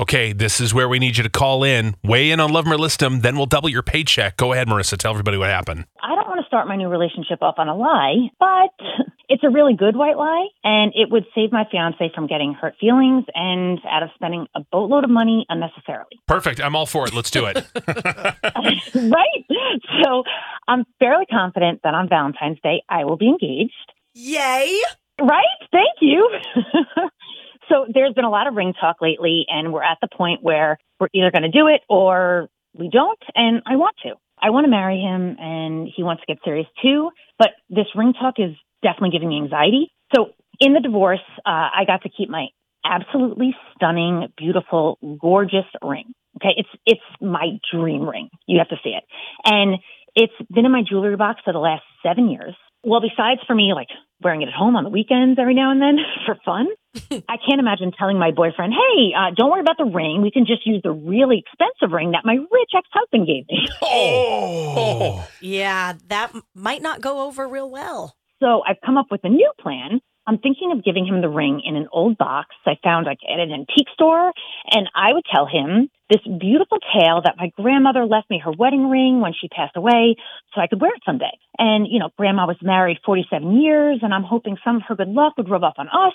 Okay, this is where we need you to call in, weigh in on Love 'Em or List 'Em, then we'll double your paycheck. Go ahead, Marissa. Tell everybody what happened. I don't want to start my new relationship off on a lie, but it's a really good white lie, and it would save my fiance from getting hurt feelings and out of spending a boatload of money unnecessarily. Perfect. I'm all for it. Let's do it. right? So I'm fairly confident that on Valentine's Day I will be engaged. Yay! Right? Thank you. So there's been a lot of ring talk lately, and we're at the point where we're either going to do it or we don't, and I want to. I want to marry him, and he wants to get serious too, but this ring talk is definitely giving me anxiety. So in the divorce, uh, I got to keep my absolutely stunning, beautiful, gorgeous ring. Okay, it's it's my dream ring. You have to see it, and it's been in my jewelry box for the last seven years. Well, besides for me, like wearing it at home on the weekends every now and then for fun, I can't imagine telling my boyfriend, "Hey, uh, don't worry about the ring. We can just use the really expensive ring that my rich ex-husband gave me." Oh. Yeah, that might not go over real well. So I've come up with a new plan. I'm thinking of giving him the ring in an old box I found like at an antique store, and I would tell him this beautiful tale that my grandmother left me her wedding ring when she passed away, so I could wear it someday. And you know, Grandma was married 47 years, and I'm hoping some of her good luck would rub off on us.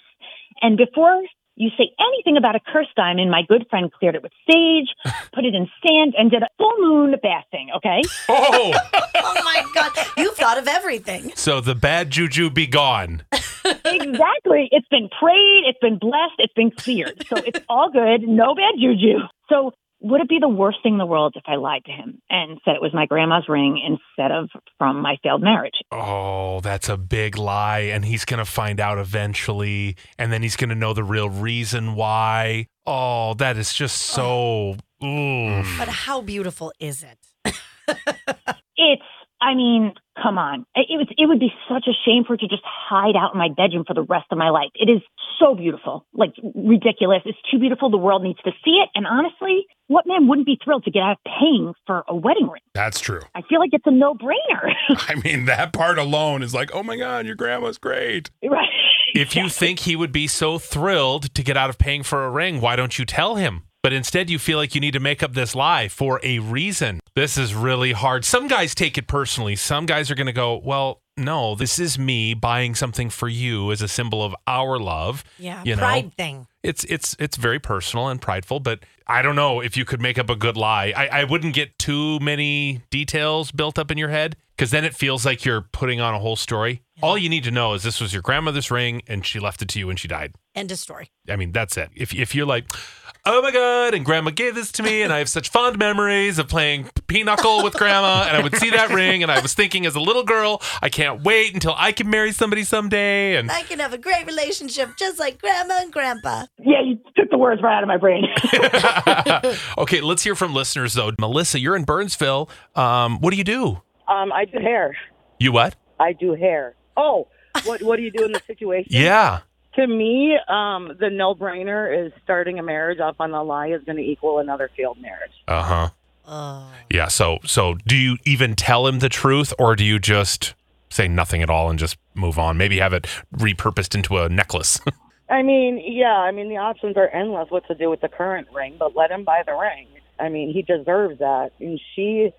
And before you say anything about a cursed diamond, my good friend cleared it with sage, put it in sand, and did a full moon bathing. Okay. Oh. Oh my God, you've thought of everything. so the bad juju be gone. exactly. It's been prayed, it's been blessed, it's been cleared. So it's all good, no bad juju. So would it be the worst thing in the world if I lied to him and said it was my grandma's ring instead of from my failed marriage? Oh, that's a big lie. And he's going to find out eventually. And then he's going to know the real reason why. Oh, that is just so. Oof. But how beautiful is it? It's I mean, come on. It it would it would be such a shame for it to just hide out in my bedroom for the rest of my life. It is so beautiful. Like ridiculous. It's too beautiful. The world needs to see it. And honestly, what man wouldn't be thrilled to get out of paying for a wedding ring? That's true. I feel like it's a no-brainer. I mean, that part alone is like, oh my God, your grandma's great. right. If you think he would be so thrilled to get out of paying for a ring, why don't you tell him? But instead, you feel like you need to make up this lie for a reason. This is really hard. Some guys take it personally. Some guys are going to go, well, no, this is me buying something for you as a symbol of our love. Yeah, You know? pride thing. It's it's it's very personal and prideful, but I don't know if you could make up a good lie. I, I wouldn't get too many details built up in your head because then it feels like you're putting on a whole story. All you need to know is this was your grandmother's ring and she left it to you when she died. End of story. I mean, that's it. If if you're like, oh my god, and grandma gave this to me, and I have such fond memories of playing pinochle with grandma, and I would see that ring, and I was thinking as a little girl, I can't wait until I can marry somebody someday, and I can have a great relationship just like grandma and grandpa. Yeah, you took the words right out of my brain. okay, let's hear from listeners though. Melissa, you're in Burnsville. Um, what do you do? Um, I do hair. You what? I do hair. Oh, what what do you do in the situation? Yeah. To me, um, the no brainer is starting a marriage off on a lie is going to equal another failed marriage. Uh huh. Oh. Yeah. So so do you even tell him the truth, or do you just say nothing at all and just move on? Maybe have it repurposed into a necklace. I mean, yeah, I mean the options are endless what to do with the current ring, but let him buy the ring. I mean, he deserves that, and she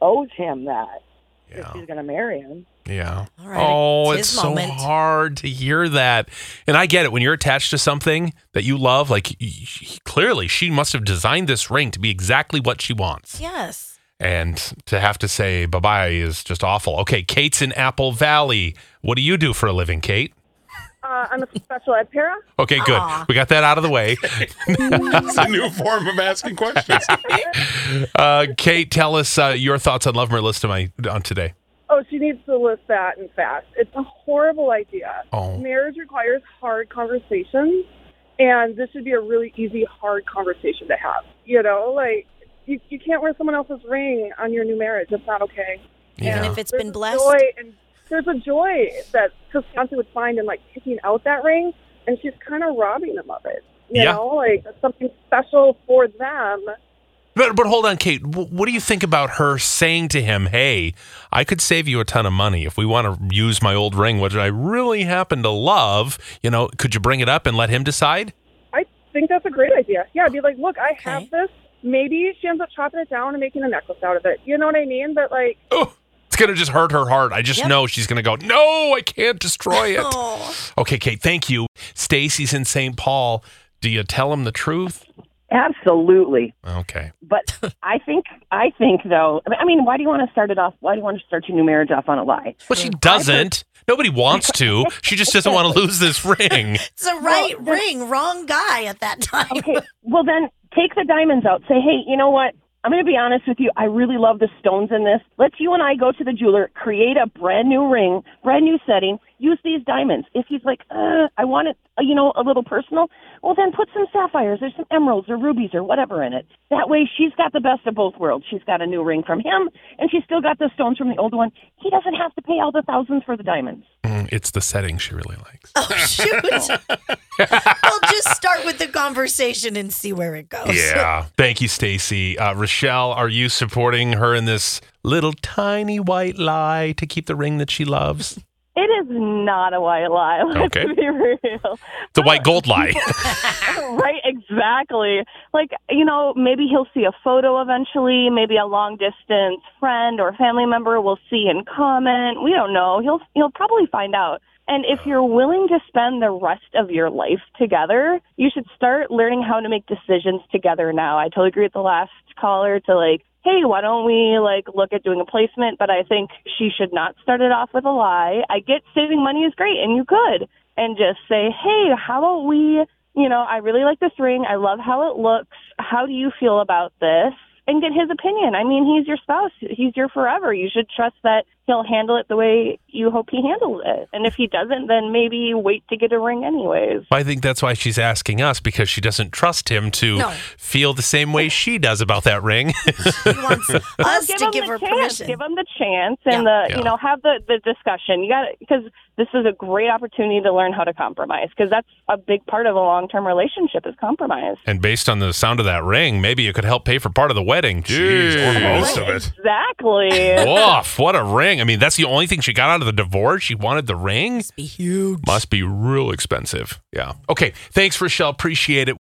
owes him that if she's going to marry him. Yeah. All right, Oh, it's it's, so hard to hear that. And I get it. When you're attached to something that you love, like y- y- clearly she must have designed this ring to be exactly what she wants. Yes. And to have to say bye bye is just awful. Okay, Kate's in Apple Valley. What do you do for a living, Kate? Uh, I'm a special ed para. Okay, good. Aw. We got that out of the way. It's a new form of asking questions. Uh, Kate, tell us uh, your thoughts on Love 'Em or List 'Em, on today. She needs to list that and fast. It's a horrible idea. Oh. Marriage requires hard conversations, And this should be a really easy, hard conversation to have. You know, like you, you can't wear someone else's ring on your new marriage. That's not okay. Even if it's There's been blessed. Joy and there's a joy that Costanza would find in like picking out that ring, and she's kind of robbing them of it. You Yeah. know, like that's something special for them. But but hold on, Kate. What do you think about her saying to him, "Hey, I could save you a ton of money if we want to use my old ring, which I really happen to love. You know, could you bring it up and let him decide?" I think that's a great idea. Yeah, I'd be like, look, I have this. Maybe she ends up chopping it down and making a necklace out of it. You know what I mean? But like, Oh, it's gonna just hurt her heart. I just Yep. know she's gonna go, "No, I can't destroy it." Oh. Okay, Kate. Thank you. Stacy's in St. Paul. Do you tell him the truth? Absolutely. Okay. But I think, I think though, I mean, why do you want to start it off? Why do you want to start your new marriage off on a lie? Well, she doesn't. Nobody wants to. She just doesn't want to lose this ring. It's the right ring, wrong guy at that time. Okay. well, then take the diamonds out. Say, hey, you know what? I'm going to be honest with you. I really love the stones in this. Let's you and I go to the jeweler, create a brand new ring, brand new setting, use these diamonds. If he's like, uh, I want it, uh, you know, a little personal, well, then put some sapphires or some emeralds or rubies or whatever in it. That way she's got the best of both worlds. She's got a new ring from him and she's still got the stones from the old one. He doesn't have to pay all the thousands for the diamonds. Mm, It's the setting she really likes. Oh shoot! we'll just start with the conversation and see where it goes. Yeah. Thank you, Stacy. Uh, Rochelle, are you supporting her in this little tiny white lie to keep the ring that she loves? It is not a white lie. Let's Okay. be real. The white gold lie. right, exactly. Like, you know, maybe he'll see a photo eventually, maybe a long distance friend or family member will see and comment. We don't know. He'll he'll probably find out. And if you're willing to spend the rest of your life together, you should start learning how to make decisions together now. I totally agree with the last caller to like, hey, why don't we like look at doing a placement? But I think she should not start it off with a lie. I get saving money is great and you could and just say, hey, how about we, you know, I really like this ring. I love how it looks. How do you feel about this? And get his opinion. I mean, he's your spouse. He's your forever. You should trust that he'll handle it the way you hope he handles it. And if he doesn't, then maybe wait to get a ring anyways. I think that's why she's asking us because she doesn't trust him to No. feel the same way she does about that ring. He wants us give to him give the her chance. permission. Give him the chance and Yeah. the Yeah. you know have the the discussion. You got because this is a great opportunity to learn how to compromise because that's a big part of a long term relationship is compromise. and based on the sound of that ring, maybe it could help pay for part of the wedding. Jeez, or Jeez. most of it. Exactly. Woof, what a ring. I mean, that's the only thing she got out of the divorce. She wanted the ring. Must be huge. Must be real expensive. Yeah. Okay. Thanks, Rochelle. Appreciate it.